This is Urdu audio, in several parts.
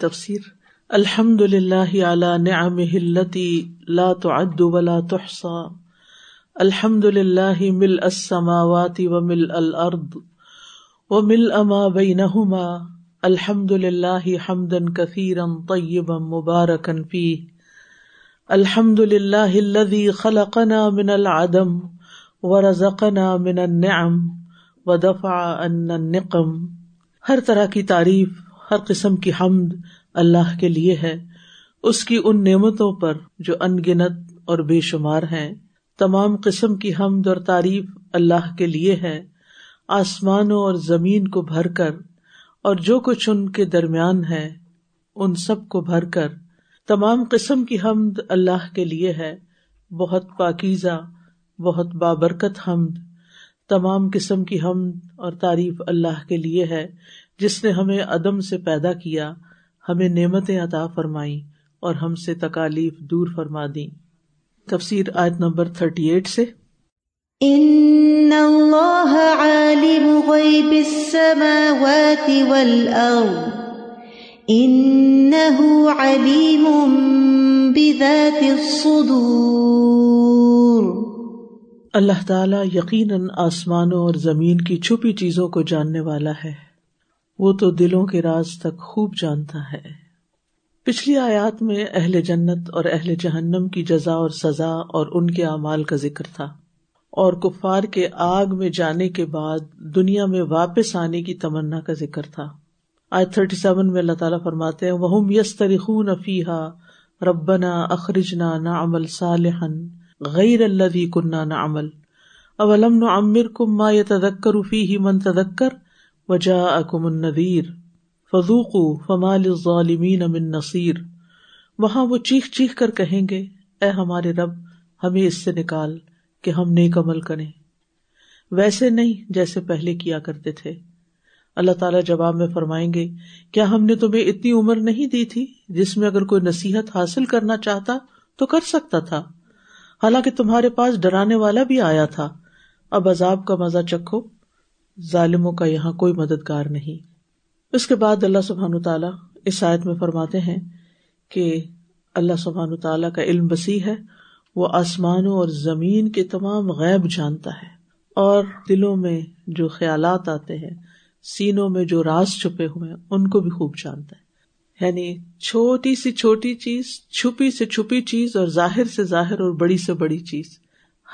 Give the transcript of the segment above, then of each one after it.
تفسیر الحمد للہ اعلی نعم ہلتی لا تعد ولا تحصى الحمد للہ مل السماوات ومل الارض ومل ما بینہما الحمد للہ حمدا کثیرا طیبا مبارکا فیہ الحمد للہ الذي خلقنا من العدم ورزقنا من النعم ودفع عنا النقم۔ ہر طرح کی تعریف ہر قسم کی حمد اللہ کے لیے ہے۔ اس کی ان نعمتوں پر جو ان گنت اور بے شمار ہیں، تمام قسم کی حمد اور تعریف اللہ کے لیے ہے۔ آسمانوں اور زمین کو بھر کر اور جو کچھ ان کے درمیان ہے، ان سب کو بھر کر۔ تمام قسم کی حمد اللہ کے لیے ہے۔ بہت پاکیزہ، بہت بابرکت حمد۔ تمام قسم کی حمد اور تعریف اللہ کے لیے ہے۔ جس نے ہمیں عدم سے پیدا کیا ہمیں نعمتیں عطا فرمائی اور ہم سے تکالیف دور فرما دی تفسیر آیت نمبر تھرٹی ایٹ سے۔ ان اللہ عالم غیب السماوات والارض۔ انه علیم بذات الصدور۔ اللہ تعالی یقیناً آسمانوں اور زمین کی چھپی چیزوں کو جاننے والا ہے۔ وہ تو دلوں کے راز تک خوب جانتا ہے۔ پچھلی آیات میں اہل جنت اور اہل جہنم کی جزا اور سزا اور ان کے اعمال کا ذکر تھا۔ اور کفار کے آگ میں جانے کے بعد دنیا میں واپس آنے کی تمنا کا ذکر تھا۔ آج تھرٹی سیون میں اللہ تعالیٰ فرماتے ہیں وہ یس تریخون افیحا ربنا اخرجنا نہ عمل صالحن غیر اللہ کنہ نہ عمل اولم نو امر ما تدکر فی ہی من تدکر وجا اکم النذیر فضوق فمال ظالمین امن نصیر۔ وہاں وہ چیخ چیخ کر کہیں گے، اے ہمارے رب، ہمیں اس سے نکال کہ ہم نیک عمل کریں۔ ویسے نہیں جیسے پہلے کیا کرتے تھے۔ اللہ تعالیٰ جواب میں فرمائیں گے، کیا ہم نے تمہیں اتنی عمر نہیں دی تھی جس میں اگر کوئی نصیحت حاصل کرنا چاہتا تو کر سکتا تھا۔ حالانکہ تمہارے پاس ڈرانے والا بھی آیا تھا۔ اب عذاب کا مزہ چکھو۔ ظالموں کا یہاں کوئی مددگار نہیں۔ اس کے بعد اللہ سبحان تعالیٰ اس آیت میں فرماتے ہیں کہ اللہ سبحان تعالیٰ کا علم بسی ہے، وہ آسمانوں اور زمین کے تمام غیب جانتا ہے۔ اور دلوں میں جو خیالات آتے ہیں، سینوں میں جو راز چھپے ہوئے ہیں، ان کو بھی خوب جانتا ہے۔ یعنی چھوٹی سی چھوٹی چیز، چھپی سے چھپی چیز اور ظاہر سے ظاہر اور بڑی سے بڑی چیز۔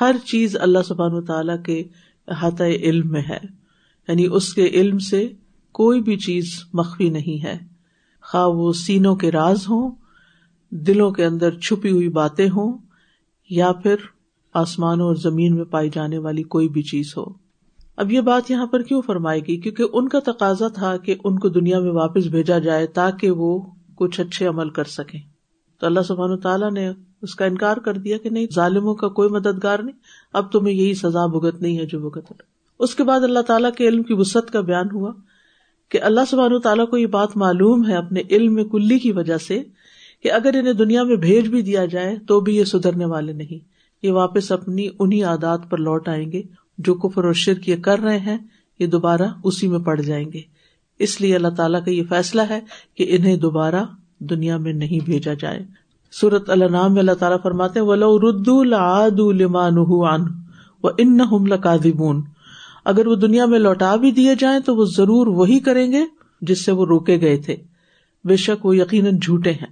ہر چیز اللہ سبحان و تعالیٰ کے احاطۂ علم میں ہے۔ یعنی اس کے علم سے کوئی بھی چیز مخفی نہیں ہے۔ خواہ وہ سینوں کے راز ہوں، دلوں کے اندر چھپی ہوئی باتیں ہوں، یا پھر آسمانوں اور زمین میں پائی جانے والی کوئی بھی چیز ہو۔ اب یہ بات یہاں پر کیوں فرمائے گی کیونکہ ان کا تقاضا تھا کہ ان کو دنیا میں واپس بھیجا جائے تاکہ وہ کچھ اچھے عمل کر سکیں۔ تو اللہ سبحان تعالیٰ نے اس کا انکار کر دیا کہ نہیں، ظالموں کا کوئی مددگار نہیں، اب تمہیں یہی سزا بھگت نہیں ہے جو بھگت اس کے بعد اللہ تعالیٰ کے علم کی وسط کا بیان ہوا کہ اللہ سبحان تعالیٰ کو یہ بات معلوم ہے اپنے علم میں کلی کی وجہ سے کہ اگر انہیں دنیا میں بھیج بھی دیا جائے تو بھی یہ سدھرنے والے نہیں۔ یہ واپس اپنی انہیں عادات پر لوٹ آئیں گے جو کفر و شرک یہ کر رہے ہیں، یہ دوبارہ اسی میں پڑ جائیں گے۔ اس لیے اللہ تعالیٰ کا یہ فیصلہ ہے کہ انہیں دوبارہ دنیا میں نہیں بھیجا جائے۔ سورت اللہ نام میں اللہ تعالیٰ فرماتے ولو ردو لمان و ان اگر وہ دنیا میں لوٹا بھی دیے جائیں تو وہ ضرور وہی کریں گے جس سے وہ روکے گئے تھے۔ بے شک وہ یقیناً جھوٹے ہیں۔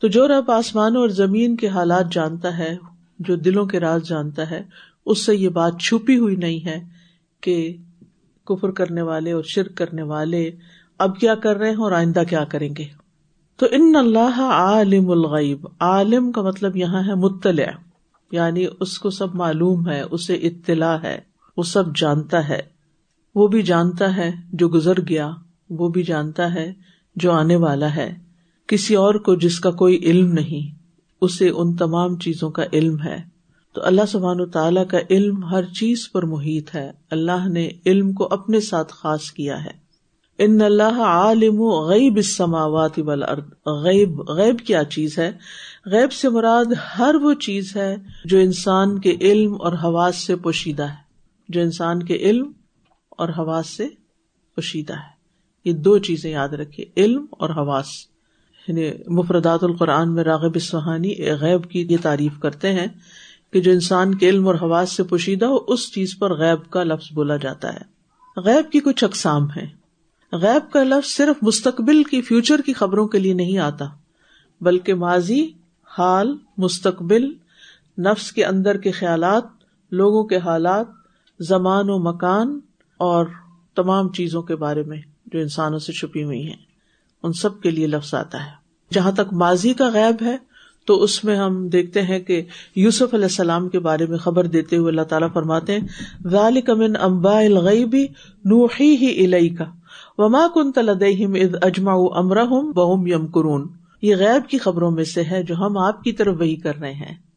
تو جو رب آسمان اور زمین کے حالات جانتا ہے، جو دلوں کے راز جانتا ہے، اس سے یہ بات چھپی ہوئی نہیں ہے کہ کفر کرنے والے اور شرک کرنے والے اب کیا کر رہے ہیں اور آئندہ کیا کریں گے۔ تو ان اللہ عالم الغیب۔ عالم کا مطلب یہاں ہے مطلع یعنی اس کو سب معلوم ہے، اسے اطلاع ہے۔ وہ سب جانتا ہے۔ وہ بھی جانتا ہے جو گزر گیا، وہ بھی جانتا ہے جو آنے والا ہے۔ کسی اور کو جس کا کوئی علم نہیں، اسے ان تمام چیزوں کا علم ہے۔ تو اللہ سبحان تعالیٰ کا علم ہر چیز پر محیط ہے۔ اللہ نے علم کو اپنے ساتھ خاص کیا ہے۔ ان اللہ عالم غیب السماوات والارض۔ غیب غیب کیا چیز ہے؟ غیب سے مراد ہر وہ چیز ہے جو انسان کے علم اور حواس سے پوشیدہ ہے۔ جو انسان کے علم اور حواس سے پوشیدہ ہے۔ یہ دو چیزیں یاد رکھے علم اور حواس۔ یعنی مفردات القرآن میں راغب اسفہانی غیب کی یہ تعریف کرتے ہیں کہ جو انسان کے علم اور حواس سے پوشیدہ ہو، اس چیز پر غیب کا لفظ بولا جاتا ہے۔ غیب کی کچھ اقسام ہے غیب کا لفظ صرف مستقبل کی فیوچر کی خبروں کے لیے نہیں آتا، بلکہ ماضی، حال، مستقبل، نفس کے اندر کے خیالات، لوگوں کے حالات زمان و مکان اور تمام چیزوں کے بارے میں جو انسانوں سے چھپی ہوئی ہیں۔ ان سب کے لیے لفظ آتا ہے۔ جہاں تک ماضی کا غیب ہے، تو اس میں ہم دیکھتے ہیں کہ یوسف علیہ السلام کے بارے میں خبر دیتے ہوئے اللہ تعالیٰ فرماتے ہیں، ذالک من انباء الغیب نوحیہ الیک وما کنت لدیہم اذ اجمعوا امرہم وہم یمکرون۔ یہ غیب کی خبروں میں سے ہے جو ہم آپ کی طرف وہی کر رہے ہیں۔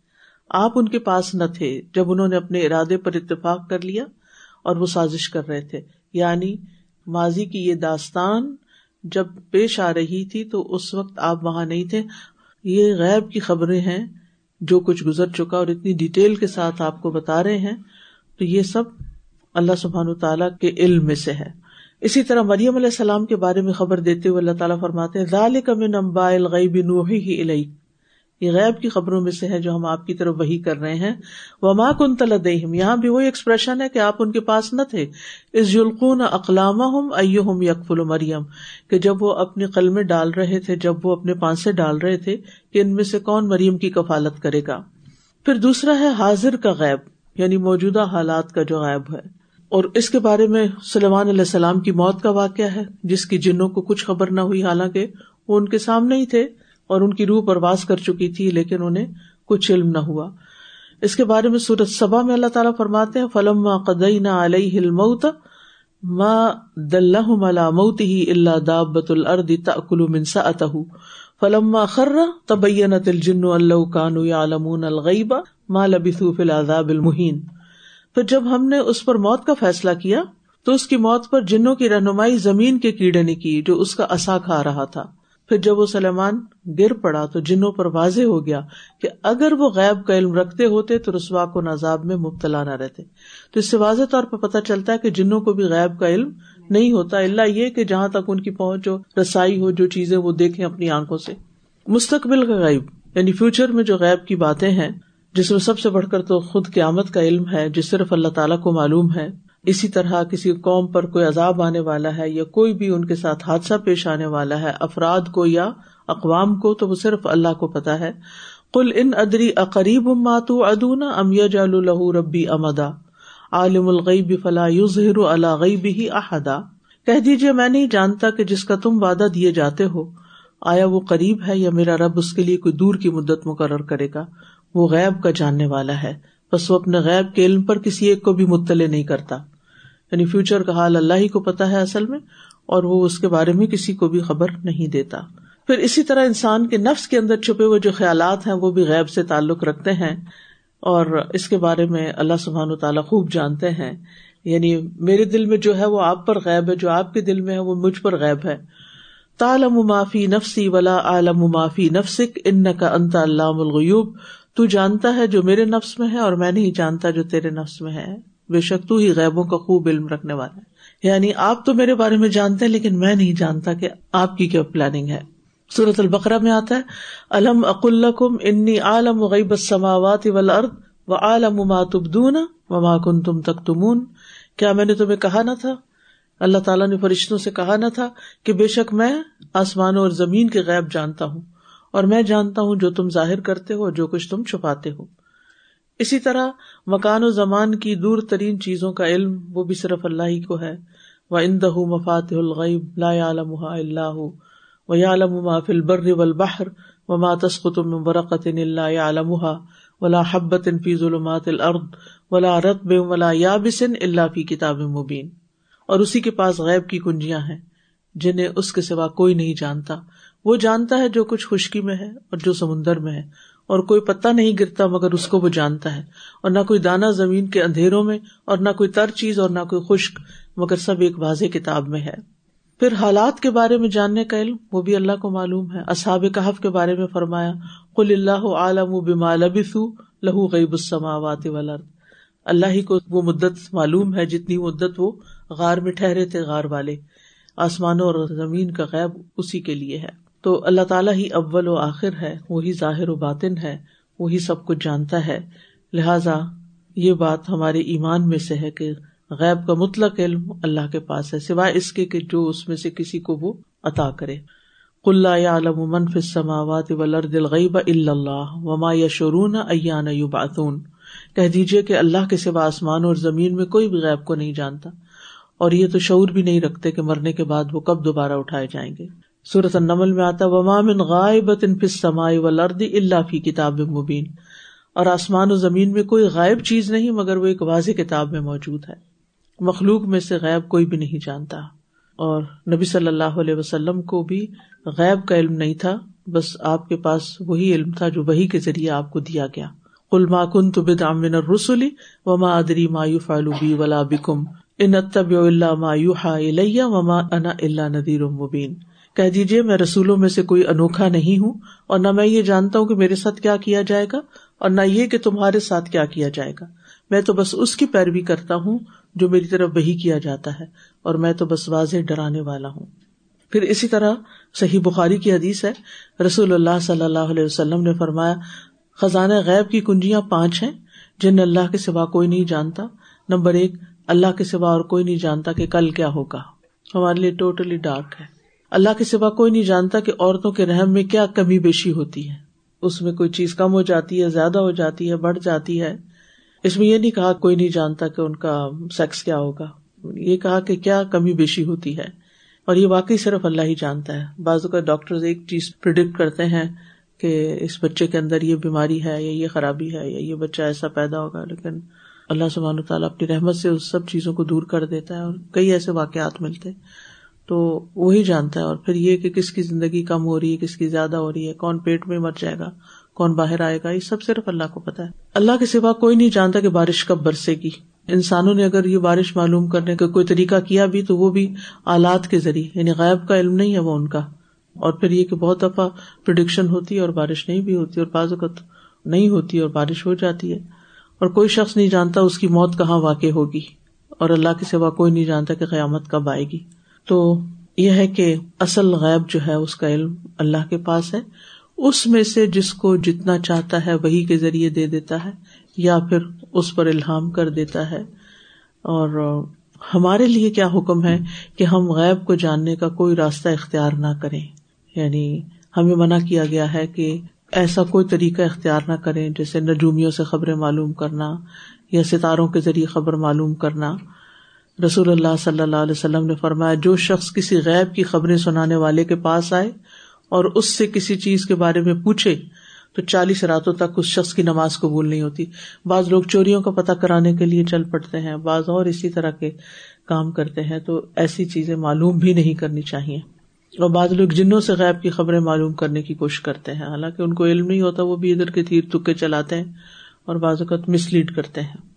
آپ ان کے پاس نہ تھے جب انہوں نے اپنے ارادے پر اتفاق کر لیا اور وہ سازش کر رہے تھے۔ یعنی ماضی کی یہ داستان جب پیش آ رہی تھی تو اس وقت آپ وہاں نہیں تھے۔ یہ غیب کی خبریں ہیں جو کچھ گزر چکا اور اتنی ڈیٹیل کے ساتھ آپ کو بتا رہے ہیں۔ تو یہ سب اللہ سبحان تعالیٰ کے علم میں سے ہے۔ اسی طرح مریم علیہ السلام کے بارے میں خبر دیتے ہوئے اللہ تعالیٰ فرماتے ہیں یہ غیب کی خبروں میں سے ہے جو ہم آپ کی طرف وہی کر رہے ہیں۔ وہ ماں کن تلدیم یہاں بھی وہی ایکسپریشن ہے کہ آپ ان کے پاس نہ تھے۔ اس یلقون اقلام ہم ائم یکفل مریم کہ جب وہ اپنے قلمے ڈال رہے تھے، جب وہ اپنے پانسے ڈال رہے تھے، کہ ان میں سے کون مریم کی کفالت کرے گا۔ پھر دوسرا ہے حاضر کا غیب یعنی موجودہ حالات کا جو غائب ہے۔ اور اس کے بارے میں سلیمان علیہ السلام کی موت کا واقعہ ہے، جس کی جنوں کو کچھ خبر نہ ہوئی، حالانکہ وہ ان کے سامنے ہی تھے۔ اور ان کی روح پرواز کر چکی تھی، لیکن انہیں کچھ علم نہ ہوا۔ اس کے بارے میں سورت سبا میں اللہ تعالیٰ فرماتے ہیں فلم قدئی نہ علیہ الموت ما دلہ ملا موت ہی اللہ دابت الرد تکلو منسا اتہ فلم خر تبینت الجن اللہ کانو یعلمون الغیب ما لبثوا فی العذاب المہین پھر جب ہم نے اس پر موت کا فیصلہ کیا، تو اس کی موت پر جنوں کی رہنمائی زمین کے کیڑے نے کی، جو اس کا اصا کھا رہا تھا۔ پھر جب وہ سلیمان گر پڑا تو جنوں پر واضح ہو گیا کہ اگر وہ غیب کا علم رکھتے ہوتے تو رسوا کو نذاب میں مبتلا نہ رہتے۔ تو اس سے واضح طور پر پتہ چلتا ہے کہ جنوں کو بھی غیب کا علم نہیں ہوتا اللہ یہ کہ جہاں تک ان کی پہنچ ہو، رسائی ہو، جو چیزیں وہ دیکھیں اپنی آنکھوں سے۔ مستقبل کا غیب یعنی فیوچر میں جو غیب کی باتیں ہیں، جس میں سب سے بڑھ کر تو خود قیامت کا علم ہے جو صرف اللہ تعالیٰ کو معلوم ہے۔ اسی طرح کسی قوم پر کوئی عذاب آنے والا ہے یا کوئی بھی ان کے ساتھ حادثہ پیش آنے والا ہے، افراد کو یا اقوام کو، تو وہ صرف اللہ کو پتا ہے۔ کل ان ادری اقریب ماتو ادونا ام جال الہ ربی امدا۔ عالم الغیب فلا یظہر علی غیبہ احدا۔ کہہ دیجیے میں نہیں جانتا کہ جس کا تم وعدہ دیے جاتے ہو۔ آیا وہ قریب ہے یا میرا رب اس کے لیے کوئی دور کی مدت مقرر کرے گا؟ وہ غیب کا جاننے والا ہے۔ بس وہ اپنے غیب کے علم پر کسی ایک کو بھی مطلع نہیں کرتا۔ یعنی فیوچر کا حال اللہ ہی کو پتا ہے اصل میں، اور وہ اس کے بارے میں کسی کو بھی خبر نہیں دیتا۔ پھر اسی طرح انسان کے نفس کے اندر چھپے ہوئے جو خیالات ہیں، وہ بھی غیب سے تعلق رکھتے ہیں۔ اور اس کے بارے میں اللہ سبحان و تعالیٰ خوب جانتے ہیں۔ یعنی میرے دل میں جو ہے، وہ آپ پر غائب ہے، جو آپ کے دل میں ہے، وہ مجھ پر غائب ہے۔ تالم معافی نفسی ولا عالم معافی نفسک ان کا انت اللہ الغیوب۔ تو جانتا ہے جو میرے نفس میں ہے، اور میں نہیں جانتا جو تیرے نفس میں ہے۔ بے شک تو ہی غیبوں کا خوب علم رکھنے والا ہے۔ یعنی آپ تو میرے بارے میں جانتے ہیں، لیکن میں نہیں جانتا کہ آپ کی کیا پلاننگ ہے۔ سورت البقرا میں آتا ہے الم اقلکم انی عالم غیب السماوات والارض و عالم ما تبدون وما کنتم تکتمون کیا میں نے تمہیں کہا نہ تھا؟ اللہ تعالیٰ نے فرشتوں سے کہا نہ تھا کہ بے شک میں آسمانوں اور زمین کے غیب جانتا ہوں، اور میں جانتا ہوں جو تم ظاہر کرتے ہو جو کچھ تم چھپاتے ہو۔ اسی طرح مکان و زمان کی دور ترین چیزوں کا علم وہ بھی صرف اللہ ہی کو ہے۔ وہ اندہ مفات الغیب لا عالم اللہ و یالم ما فل بر ول بحر و تسقط من برقت اللہ عالمہ ولا حبت فی ظلمات الارض ولا رتب ولا یابس اللہ فی کتاب مبین اور اسی کے پاس غیب کی کنجیاں ہیں جنہیں اس کے سوا کوئی نہیں جانتا۔ وہ جانتا ہے جو کچھ خشکی میں ہے اور جو سمندر میں ہے۔ اور کوئی پتا نہیں گرتا مگر اس کو وہ جانتا ہے اور نہ کوئی دانا زمین کے اندھیروں میں اور نہ کوئی تر چیز اور نہ کوئی خشک، مگر سب ایک واضح کتاب میں ہے۔ پھر حالات کے بارے میں جاننے کا علم، وہ بھی اللہ کو معلوم ہے۔ اصحاب کہف کے بارے میں فرمایا کل اللہ عالم بما لبثوا، لہو غیب السماوات والارض۔ اللہ ہی کو وہ مدت معلوم ہے، جتنی مدت وہ غار میں ٹھہرے تھے، غار والے۔ آسمانوں اور زمین کا غیب اسی کے لیے ہے۔ تو اللہ تعالیٰ ہی اول و آخر ہے، وہی ظاہر و باطن ہے، وہی سب کچھ جانتا ہے۔ لہذا یہ بات ہمارے ایمان میں سے ہے کہ غیب کا مطلق علم اللہ کے پاس ہے، سوائے اس کے کہ جو اس میں سے کسی کو وہ عطا کرے۔ قلّہ یا علم منف سماوات ولرد الغیب اللہ وما یشرون ایان یبعثون۔ کہہ دیجیے کہ اللہ کے سوا آسمان اور زمین میں کوئی بھی غیب کو نہیں جانتا، اور یہ تو شعور بھی نہیں رکھتے کہ مرنے کے بعد وہ کب دوبارہ اٹھائے جائیں گے۔ صورت النمل میں آتا وما من غائبت فی السماء والارض الا فی کتاب مبین اور آسمان و زمین میں کوئی غائب چیز نہیں، مگر وہ ایک واضح کتاب میں موجود ہے۔ مخلوق میں سے غیب کوئی بھی نہیں جانتا۔ اور نبی صلی اللہ علیہ وسلم کو بھی غیب کا علم نہیں تھا، بس آپ کے پاس وہی علم تھا جو وہی کے ذریعے آپ کو دیا گیا۔ ما کن تو بد امن رسولی و ما ادری مایو فالو بی ولا بکم ان اتب اللہ مایو ہا وما انا اللہ ندیر مبین کہہ دیجیے میں رسولوں میں سے کوئی انوکھا نہیں ہوں اور نہ میں یہ جانتا ہوں کہ میرے ساتھ کیا کیا جائے گا اور نہ یہ کہ تمہارے ساتھ کیا کیا جائے گا۔ میں تو بس اس کی پیروی کرتا ہوں جو میری طرف وہی کیا جاتا ہے اور میں تو بس واضح ڈرانے والا ہوں۔ پھر اسی طرح صحیح بخاری کی حدیث ہے، رسول اللہ صلی اللہ علیہ وسلم نے فرمایا، خزانہ غیب کی کنجیاں پانچ ہیں، جن اللہ کے سوا کوئی نہیں جانتا۔ نمبر ایک، اللہ کے سوا اور کوئی نہیں جانتا کہ کل کیا ہوگا۔ ہمارے لیے ٹوٹلی ڈارک ہے۔ اللہ کے سوا کوئی نہیں جانتا کہ عورتوں کے رحم میں کیا کمی بیشی ہوتی ہے۔ اس میں کوئی چیز کم ہو جاتی ہے، زیادہ ہو جاتی ہے، بڑھ جاتی ہے۔ اس میں یہ نہیں کہا کوئی نہیں جانتا کہ ان کا سیکس کیا ہوگا۔ یہ کہا کہ کیا کمی بیشی ہوتی ہے۔ اور یہ واقعی صرف اللہ ہی جانتا ہے۔ بازو کا ڈاکٹر ایک چیز پرڈکٹ کرتے ہیں کہ اس بچے کے اندر یہ بیماری ہے یا یہ خرابی ہے یا یہ بچہ ایسا پیدا ہوگا، لیکن اللہ سبحان تعالیٰ اپنی رحمت سے اس سب چیزوں کو دور کر دیتا ہے اور کئی ایسے واقعات ملتے۔ تو وہی جانتا ہے اور پھر یہ کہ کس کی زندگی کم ہو رہی ہے، کس کی زیادہ ہو رہی ہے، کون پیٹ میں مر جائے گا، کون باہر آئے گا، یہ سب صرف اللہ کو پتا ہے۔ اللہ کے سوا کوئی نہیں جانتا کہ بارش کب برسے گی۔ انسانوں نے اگر یہ بارش معلوم کرنے کا کوئی طریقہ کیا بھی تو وہ بھی آلات کے ذریعے یعنی غائب کا علم نہیں ہے وہ ان کا۔ اور پھر یہ کہ بہت دفعہ پرڈکشن ہوتی ہے اور بارش نہیں بھی ہوتی اور بعض اوقات نہیں ہوتی اور بارش ہو جاتی ہے۔ اور کوئی شخص نہیں جانتا اس کی موت کہاں واقع ہوگی۔ اور اللہ کے سوا کوئی نہیں جانتا کہ قیامت کب آئے گی۔ تو یہ ہے کہ اصل غیب جو ہے اس کا علم اللہ کے پاس ہے۔ اس میں سے جس کو جتنا چاہتا ہے وہی کے ذریعے دے دیتا ہے یا پھر اس پر الہام کر دیتا ہے۔ اور ہمارے لیے کیا حکم ہے کہ ہم غیب کو جاننے کا کوئی راستہ اختیار نہ کریں۔ یعنی ہمیں منع کیا گیا ہے کہ ایسا کوئی طریقہ اختیار نہ کریں، جیسے نجومیوں سے خبریں معلوم کرنا یا ستاروں کے ذریعے خبر معلوم کرنا۔ رسول اللہ صلی اللہ علیہ وسلم نے فرمایا، جو شخص کسی غیب کی خبریں سنانے والے کے پاس آئے اور اس سے کسی چیز کے بارے میں پوچھے، تو چالیس راتوں تک اس شخص کی نماز قبول نہیں ہوتی۔ بعض لوگ چوریوں کا پتہ کرانے کے لیے چل پڑتے ہیں، بعض اور اسی طرح کے کام کرتے ہیں، تو ایسی چیزیں معلوم بھی نہیں کرنی چاہیے۔ اور بعض لوگ جنوں سے غائب کی خبریں معلوم کرنے کی کوشش کرتے ہیں، حالانکہ ان کو علم نہیں ہوتا، وہ بھی ادھر کے تیر تکے چلاتے ہیں اور بعض اوقات مس لیڈ کرتے ہیں۔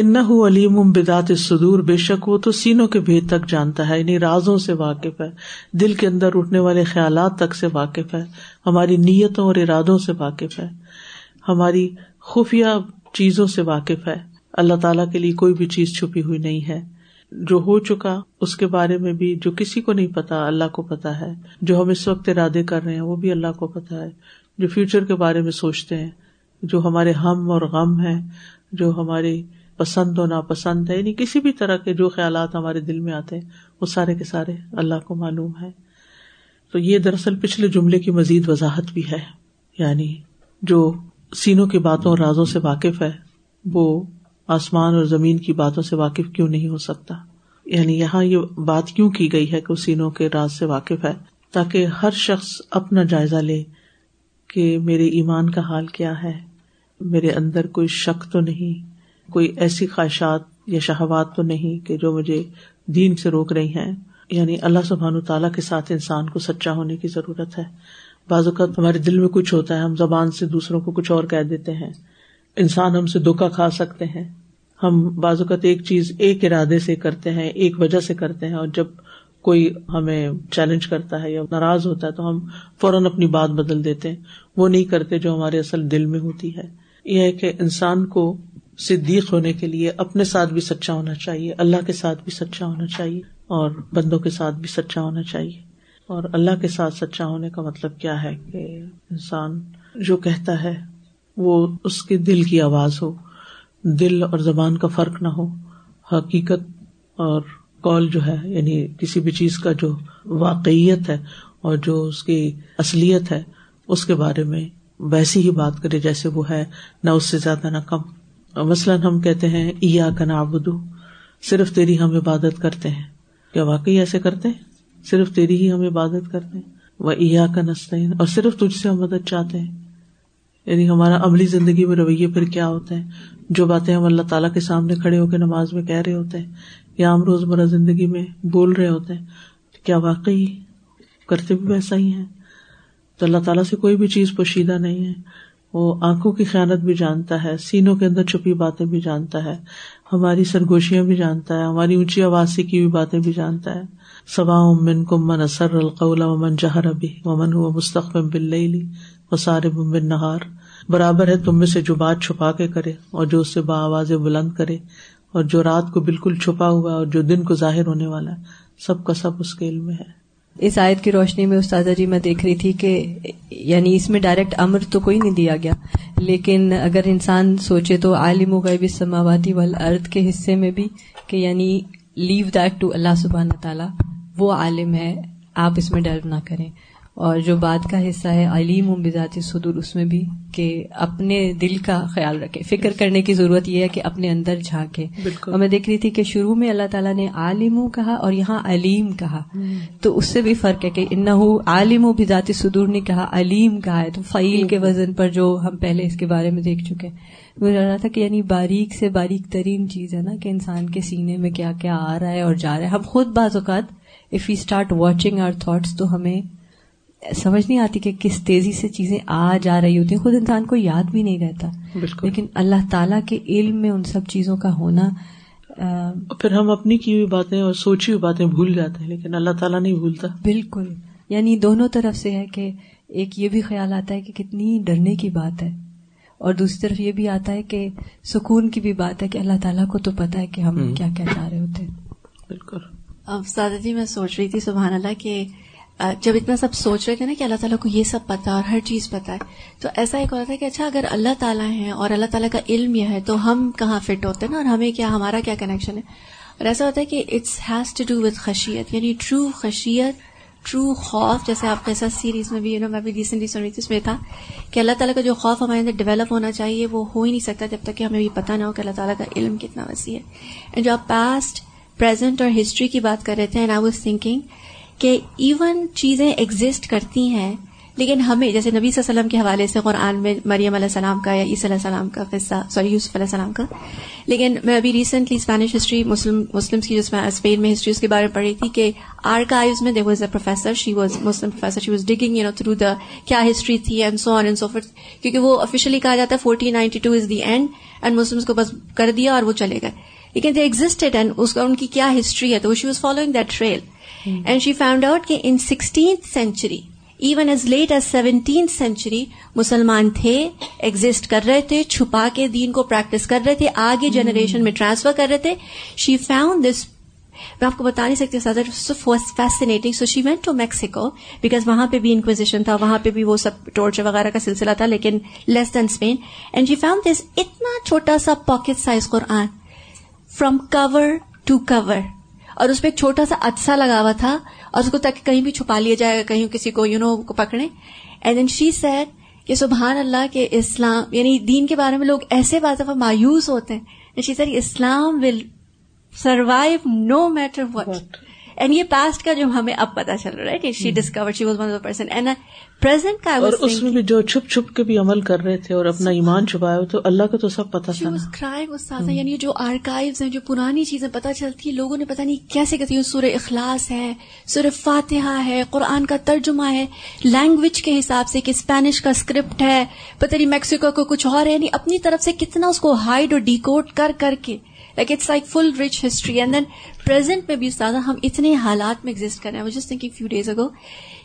ان علیم بدات سدور بے شک وہ تو سینوں کے بھید تک جانتا ہے یعنی رازوں سے واقف ہے، دل کے اندر اٹھنے والے خیالات تک سے واقف ہے، ہماری نیتوں اور ارادوں سے واقف ہے، ہماری خفیہ چیزوں سے واقف ہے۔ اللہ تعالیٰ کے لیے کوئی بھی چیز چھپی ہوئی نہیں ہے۔ جو ہو چکا، اس کے بارے میں بھی جو کسی کو نہیں پتا، اللہ کو پتا ہے۔ جو ہم اس وقت ارادے کر رہے ہیں، وہ بھی اللہ کو پتا ہے۔ جو فیوچر کے بارے میں سوچتے ہیں، جو ہمارے ہم اور غم ہے جو ہماری پسند و ناپسند ہے یعنی کسی بھی طرح کے جو خیالات ہمارے دل میں آتے ہیں، وہ سارے کے سارے اللہ کو معلوم ہے۔ تو یہ دراصل پچھلے جملے کی مزید وضاحت بھی ہے۔ یعنی جو سینوں کی باتوں اور رازوں سے واقف ہے، وہ آسمان اور زمین کی باتوں سے واقف کیوں نہیں ہو سکتا؟ یعنی یہاں یہ بات کیوں کی گئی ہے کہ سینوں کے راز سے واقف ہے؟ تاکہ ہر شخص اپنا جائزہ لے کہ میرے ایمان کا حال کیا ہے۔ میرے اندر کوئی شک تو نہیں۔ کوئی ایسی خواہشات یا شہوات تو نہیں کہ جو مجھے دین سے روک رہی ہیں؟ یعنی اللہ سبحان تعالیٰ کے ساتھ انسان کو سچا ہونے کی ضرورت ہے۔ بعض اوقات ہمارے دل میں کچھ ہوتا ہے، ہم زبان سے دوسروں کو کچھ اور کہہ دیتے ہیں۔ انسان ہم سے دھوکا کھا سکتے ہیں۔ ہم بعض اوقات ایک چیز ایک ارادے سے کرتے ہیں، ایک وجہ سے کرتے ہیں اور جب کوئی ہمیں چیلنج کرتا ہے یا ناراض ہوتا ہے تو ہم فوراً اپنی بات بدل دیتے ہیں۔ وہ نہیں کرتے جو ہمارے اصل دل میں ہوتی ہے۔ یہ ہے کہ انسان کو صدیق ہونے کے لیے اپنے ساتھ بھی سچا ہونا چاہیے، اللہ کے ساتھ بھی سچا ہونا چاہیے اور بندوں کے ساتھ بھی سچا ہونا چاہیے۔ اور اللہ کے ساتھ سچا ہونے کا مطلب کیا ہے کہ انسان جو کہتا ہے وہ اس کے دل کی آواز ہو۔ دل اور زبان کا فرق نہ ہو، حقیقت اور کال جو ہے یعنی کسی بھی چیز کا جو واقعیت ہے اور جو اس کی اصلیت ہے، اس کے بارے میں ویسی ہی بات کرے جیسے وہ ہے، نہ اس سے زیادہ نہ کم۔ مثلاً ہم کہتے ہیں ایا کا نابدو صرف تیری ہم عبادت کرتے ہیں۔ کیا واقعی ایسے کرتے ہیں؟ صرف تیری ہی ہم عبادت کرتے ہیں۔ وہ ایا کا نسطین اور صرف تجھ سے ہم مدد چاہتے ہیں۔ یعنی ہمارا عملی زندگی میں رویے پھر کیا ہوتے ہیں؟ جو باتیں ہم اللہ تعالیٰ کے سامنے کھڑے ہو کے نماز میں کہہ رہے ہوتے ہیں، یا ہم روز مرہ زندگی میں بول رہے ہوتے ہیں، کیا واقعی کرتے بھی ویسا ہی ہے تو اللہ تعالیٰ سے کوئی بھی چیز پوشیدہ نہیں ہے۔ وہ آنکھوں کی خیالت بھی جانتا ہے، سینوں کے اندر چھپی باتیں بھی جانتا ہے، ہماری سرگوشیاں بھی جانتا ہے، ہماری اونچی آواز کی بھی باتیں بھی جانتا ہے۔ سوا امن کو من اثر القول ومن جہر ابھی ومن ہوا مستقبل بل و سارے بن نہار برابر ہے تم میں سے جو بات چھپا کے کرے اور جو اس سے با آواز بلند کرے اور جو رات کو بالکل چھپا ہوا اور جو دن کو ظاہر ہونے والا ہے، سب کا سب اس کے علم میں ہے۔ اس آیت کی روشنی میں استاذہ جی میں دیکھ رہی تھی کہ یعنی اس میں ڈائریکٹ امر تو کوئی نہیں دیا گیا، لیکن اگر انسان سوچے تو عالم و غیب سماواتی والارض کے حصے میں بھی کہ یعنی لیو دیٹ ٹو اللہ سبحانہ تعالیٰ وہ عالم ہے، آپ اس میں ڈر نہ کریں۔ اور جو بات کا حصہ ہے علیم و بذات صدور اس میں بھی کہ اپنے دل کا خیال رکھے۔ فکر کرنے کی ضرورت یہ ہے کہ اپنے اندر جھانکے۔ اور میں دیکھ رہی تھی کہ شروع میں اللہ تعالیٰ نے عالم کہا اور یہاں علیم کہا۔ تو اس سے بھی فرق ہے کہ ان عالم و بذات صدور نے کہا علیم کہا ہے۔ تو فعیل کے وزن پر جو ہم پہلے اس کے بارے میں دیکھ چکے مجھے لگ رہا تھا کہ یعنی باریک سے باریک ترین چیز ہے نا کہ انسان کے سینے میں کیا کیا آ رہا ہے اور جا رہا ہے۔ ہم خود بعض اوقات if you start watching our thoughts تو ہمیں سمجھ نہیں آتی کہ کس تیزی سے چیزیں آ جا رہی ہوتی ہیں۔ خود انسان کو یاد بھی نہیں رہتا۔ لیکن اللہ تعالیٰ کے علم میں ان سب چیزوں کا ہونا پھر ہم اپنی کی ہوئی باتیں اور سوچی ہوئی باتیں بھول جاتے ہیں لیکن اللہ تعالیٰ نہیں بھولتا۔ بالکل۔ یعنی دونوں طرف سے ہے کہ ایک یہ بھی خیال آتا ہے کہ کتنی ڈرنے کی بات ہے اور دوسری طرف یہ بھی آتا ہے کہ سکون کی بھی بات ہے کہ اللہ تعالیٰ کو تو پتا ہے کہ ہم کیا کیا چاہ رہے ہوتے۔ بالکل۔ اب سادہ جی میں سوچ رہی تھی سبحان اللہ کہ جب اتنا سب سوچ رہے تھے نا کہ اللہ تعالیٰ کو یہ سب پتا اور ہر چیز پتا ہے، تو ایسا ایک ہوتا ہے کہ اچھا اگر اللہ تعالیٰ ہے اور اللہ تعالیٰ کا علم یہ ہے، تو ہم کہاں فٹ ہوتے ہیں نا؟ اور ہمیں کیا، ہمارا کیا کنیکشن ہے؟ اور ایسا ہوتا ہے کہ it's has to do with خشیت یعنی ٹرو خشیت ٹرو خوف، جیسے آپ کے ساتھ سیریز میں بھی یو نو میں بھی ریسنٹلی سن رہی تھی، اس میں تھا کہ اللہ تعالیٰ کا جو خوف ہمارے اندر ڈیولپ ہونا چاہیے، وہ ہو ہی نہیں سکتا جب تک کہ ہمیں یہ پتا نہ ہو کہ اللہ تعالیٰ کا علم کتنا وسیع ہے۔ اینڈ جو آپ پاسٹ پرزینٹ اور ہسٹری کی بات کر رہے تھے اینڈ آئی واز تھنکنگ کہ ایون چیزیں ایگزٹ کرتی ہیں، لیکن ہمیں، جیسے نبی صلی اللہ علیہ وسلم کے حوالے سے قرآن میں مریم علیہ السلام کا یا عیسی علیہ السلام کا قصہ، سوری، یوسف علیہ السلام کا۔ لیکن میں ابھی ریسنٹلی اسپینش ہسٹری مسلم کی جو اسپین میں ہسٹری اس کے بارے میں پڑھی تھی کہ آر کا میں they was a professor she was Muslim professor she was digging you know through the کیا ہسٹری تھی اینڈ سو آن اینڈ سو کیونکہ وہ آفیشلی کہا جاتا ہے fourteen ninety two is the end and Muslim کو بس کر دیا اور وہ چلے گئے۔ لیکن دے ایگزٹڈ اینڈ اس کا، ان کی کیا ہسٹری ہے، تو she was following that trail and she found out کہ in sixteenth century even as late as seventeenth century مسلمان تھے ایگزٹ کر رہے تھے چھپا کے دین کو پریکٹس کر رہے تھے آگے جنریشن میں ٹرانسفر کر رہے تھے شی فاؤنڈ دس میں آپ کو بتا نہیں سکتی fascinating so she went to Mexico because وہاں پہ بھی انکوزیشن تھا وہاں پہ بھی وہ سب ٹورچر وغیرہ کا سلسلہ تھا لیکن less than Spain and she found this اتنا چھوٹا سا pocket size Quran from cover to cover اور اس پہ ایک چھوٹا سا اچھا لگا ہوا تھا اور اس کو تاکہ کہیں بھی چھپا لیا جائے کہیں کسی کو یو نو کو پکڑے اینڈ دین شی سیٹ کہ سبحان اللہ کے اسلام یعنی دین کے بارے میں لوگ ایسے بعض دفعہ مایوس ہوتے ہیں۔ She sure Islam will survive no matter what and یہ پاسٹ کا جو ہمیں اب پتا چل رہا ہے کہ she discover she was one of person and present کا اور اس میں بھی جو چھپ چھپ کے بھی عمل کر رہے تھے اور اپنا ایمان چھپایا تو اللہ کا تو سب پتا تھا یعنی جو آرکائیوز ہیں جو پرانی چیزیں پتا چلتی ہیں لوگوں نے پتا نہیں کیسے کہتی سور اخلاص ہے سور فاتحہ ہے قرآن کا ترجمہ ہے لینگویج کے حساب سے کہ اسپینش کا اسکرپٹ ہے پتہ نہیں میکسیکو کو کچھ اور ہے یعنی اپنی طرف سے کتنا اس کو ہائڈ اور ڈیکوڈ کر کر کے like it's like full rich history and then present میں بھی زیادہ ہم اتنے حالات میں ایگزٹ کر رہے ہیں. Just thinking few days ago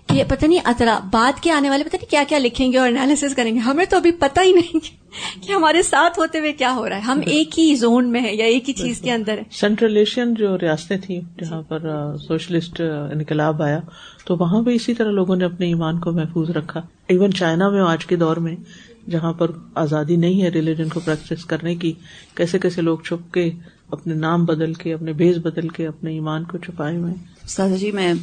کہ پتہ نہیں اترا بعد کے آنے والے پتہ نہیں کیا کیا لکھیں گے اور انالیس کریں گے. ہمیں تو ابھی پتہ ہی نہیں کہ ہمارے ساتھ ہوتے ہوئے کیا ہو رہا ہے. ہم ایک ہی زون میں ہے یا ایک ہی چیز کے اندر ہے سینٹرل ایشین جو ریاستیں تھیں جہاں پر سوشلسٹ انقلاب آیا تو وہاں بھی اسی طرح لوگوں نے اپنے ایمان کو محفوظ رکھا. ایون چائنا میں آج کے دور میں جہاں پر آزادی نہیں ہے ریلیجن کو پریکٹس کرنے کی، کیسے کیسے لوگ چھپ کے اپنے نام بدل کے، اپنے بھیز بدل کے اپنے ایمان کو چھپائے ہوئے سادہ جی میں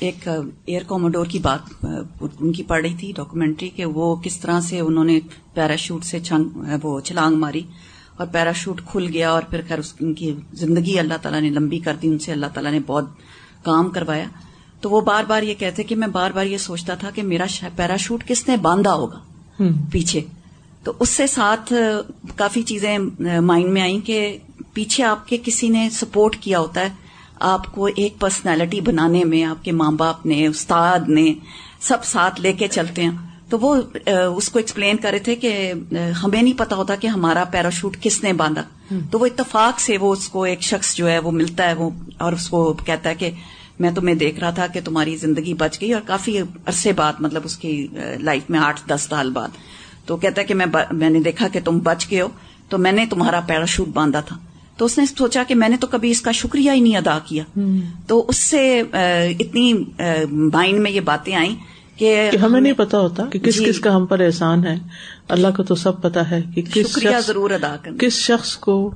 ایک ایئر کوموڈور کی بات ان کی پڑھ رہی تھی ڈاکومینٹری کہ وہ کس طرح سے انہوں نے پیراشوٹ سے وہ چھلانگ ماری اور پیراشوٹ کھل گیا اور پھر خیر ان کی زندگی اللہ تعالیٰ نے لمبی کر دی، ان سے اللہ تعالیٰ نے بہت کام کروایا۔ تو وہ بار بار یہ کہتے کہ میں بار بار یہ سوچتا تھا کہ میرا پیراشوٹ کس نے باندھا ہوگا؟ پیچھے۔ تو اس سے ساتھ کافی چیزیں مائنڈ میں آئیں کہ پیچھے آپ کے کسی نے سپورٹ کیا ہوتا ہے۔ آپ کو ایک پرسنالٹی بنانے میں آپ کے ماں باپ نے استاد نے سب ساتھ لے کے چلتے ہیں۔ تو وہ اس کو ایکسپلین کر رہے تھے کہ ہمیں نہیں پتا ہوتا کہ ہمارا پیراشوٹ کس نے باندھا۔ تو وہ اتفاق سے وہ اس کو ایک شخص جو ہے وہ ملتا ہے وہ اور اس کو کہتا ہے کہ میں تمہیں دیکھ رہا تھا کہ تمہاری زندگی بچ گئی اور کافی عرصے بعد مطلب اس کی لائف میں آٹھ دس سال بعد۔ تو کہتا ہے کہ میں نے دیکھا کہ تم بچ گئے ہو تو میں نے تمہارا پیراشوٹ باندھا تھا۔ تو اس نے سوچا کہ میں نے تو کبھی اس کا شکریہ ہی نہیں ادا کیا۔ تو اس سے اتنی مائنڈ میں یہ باتیں آئیں کہ ہمیں نہیں پتا ہوتا کہ کس جی۔ کس کا ہم پر احسان ہے۔ اللہ کو تو سب پتا ہے کہ کس شکریہ ضرور ادا کر کس شخص کو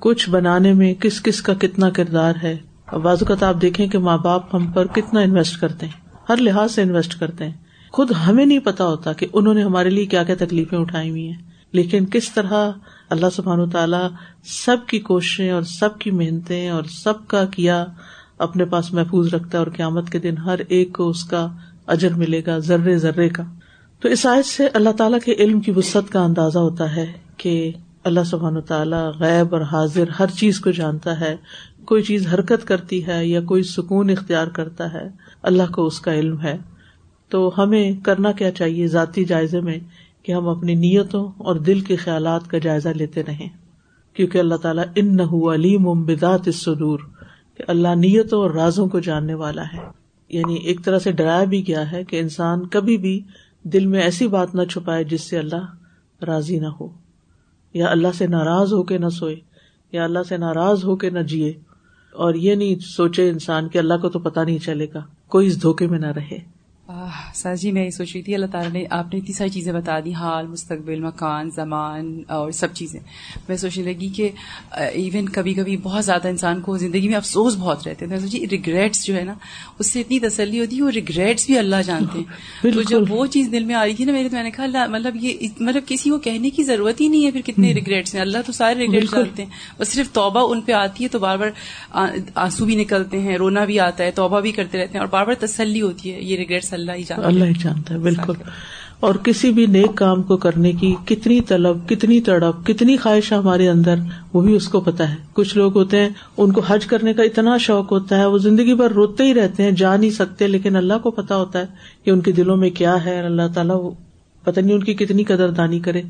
کچھ بنانے میں کس کس کا کتنا کردار ہے۔ بعض اوقات آپ دیکھیں کہ ماں باپ ہم پر کتنا انویسٹ کرتے ہیں۔ ہر لحاظ سے انویسٹ کرتے ہیں۔ خود ہمیں نہیں پتا ہوتا کہ انہوں نے ہمارے لیے کیا کیا تکلیفیں اٹھائی ہوئی ہیں۔ لیکن کس طرح اللہ سبحان تعالیٰ سب کی کوششیں اور سب کی محنتیں اور سب کا کیا اپنے پاس محفوظ رکھتا ہے اور قیامت کے دن ہر ایک کو اس کا اجر ملے گا ذرے ذرے کا۔ تو اس آیت سے اللہ تعالیٰ کے علم کی وسط کا اندازہ ہوتا ہے کہ اللہ سبحان تعالیٰ غیب اور حاضر ہر چیز کو جانتا ہے، کوئی چیز حرکت کرتی ہے یا کوئی سکون اختیار کرتا ہے، اللہ کو اس کا علم ہے۔ تو ہمیں کرنا کیا چاہیے ذاتی جائزے میں کہ ہم اپنی نیتوں اور دل کے خیالات کا جائزہ لیتے رہیں۔ کیونکہ اللہ تعالیٰ ان نہ علیم بدات اس سدور کہ اللہ نیتوں اور رازوں کو جاننے والا ہے۔ یعنی ایک طرح سے ڈرایا بھی گیا ہے کہ انسان کبھی بھی دل میں ایسی بات نہ چھپائے جس سے اللہ راضی نہ ہو۔ یا اللہ سے ناراض ہو کے نہ سوئے، یا اللہ سے ناراض ہو کے نہ جیے۔ اور یہ نہیں سوچے انسان کہ اللہ کو تو پتا نہیں چلے گا، کوئی اس دھوکے میں نہ رہے۔ سر جی میں یہ سوچ رہی تھی اللہ تعالیٰ نے آپ نے اتنی ساری چیزیں بتا دی حال مستقبل مکان زمان اور سب چیزیں۔ میں سوچنے لگی کہ ایون کبھی کبھی بہت زیادہ انسان کو زندگی میں افسوس بہت رہتے ہیں۔ میں سوچی ریگریٹس جو ہے نا اس سے اتنی تسلی ہوتی ہے وہ ریگریٹس بھی اللہ جانتے ہیں۔ تو جب وہ چیز دل میں آ رہی تھی نا میرے تو میں نے کہا اللہ مطلب یہ مطلب کسی کو کہنے کی ضرورت ہی نہیں ہے پھر کتنے ریگریٹس ہیں۔ اللہ تو سارے ریگریٹس جانتے ہیں۔ اور صرف توبہ ان پہ آتی ہے تو بار بار آنسو بھی نکلتے ہیں رونا بھی آتا ہے توبہ بھی کرتے رہتے ہیں اور بار بار تسلی ہوتی ہے یہ ریگریٹس اللہ ہی جانتے اللہ ہی جانتا ہے بالکل۔ اور کسی بھی نیک کام کو کرنے کی کتنی طلب کتنی تڑپ کتنی خواہش ہمارے اندر وہ بھی اس کو پتا ہے۔ کچھ لوگ ہوتے ہیں ان کو حج کرنے کا اتنا شوق ہوتا ہے وہ زندگی بھر روتے ہی رہتے ہیں جا نہیں سکتے لیکن اللہ کو پتا ہوتا ہے کہ ان کے دلوں میں کیا ہے۔ اللہ تعالیٰ پتہ نہیں ان کی کتنی قدر دانی کرے۔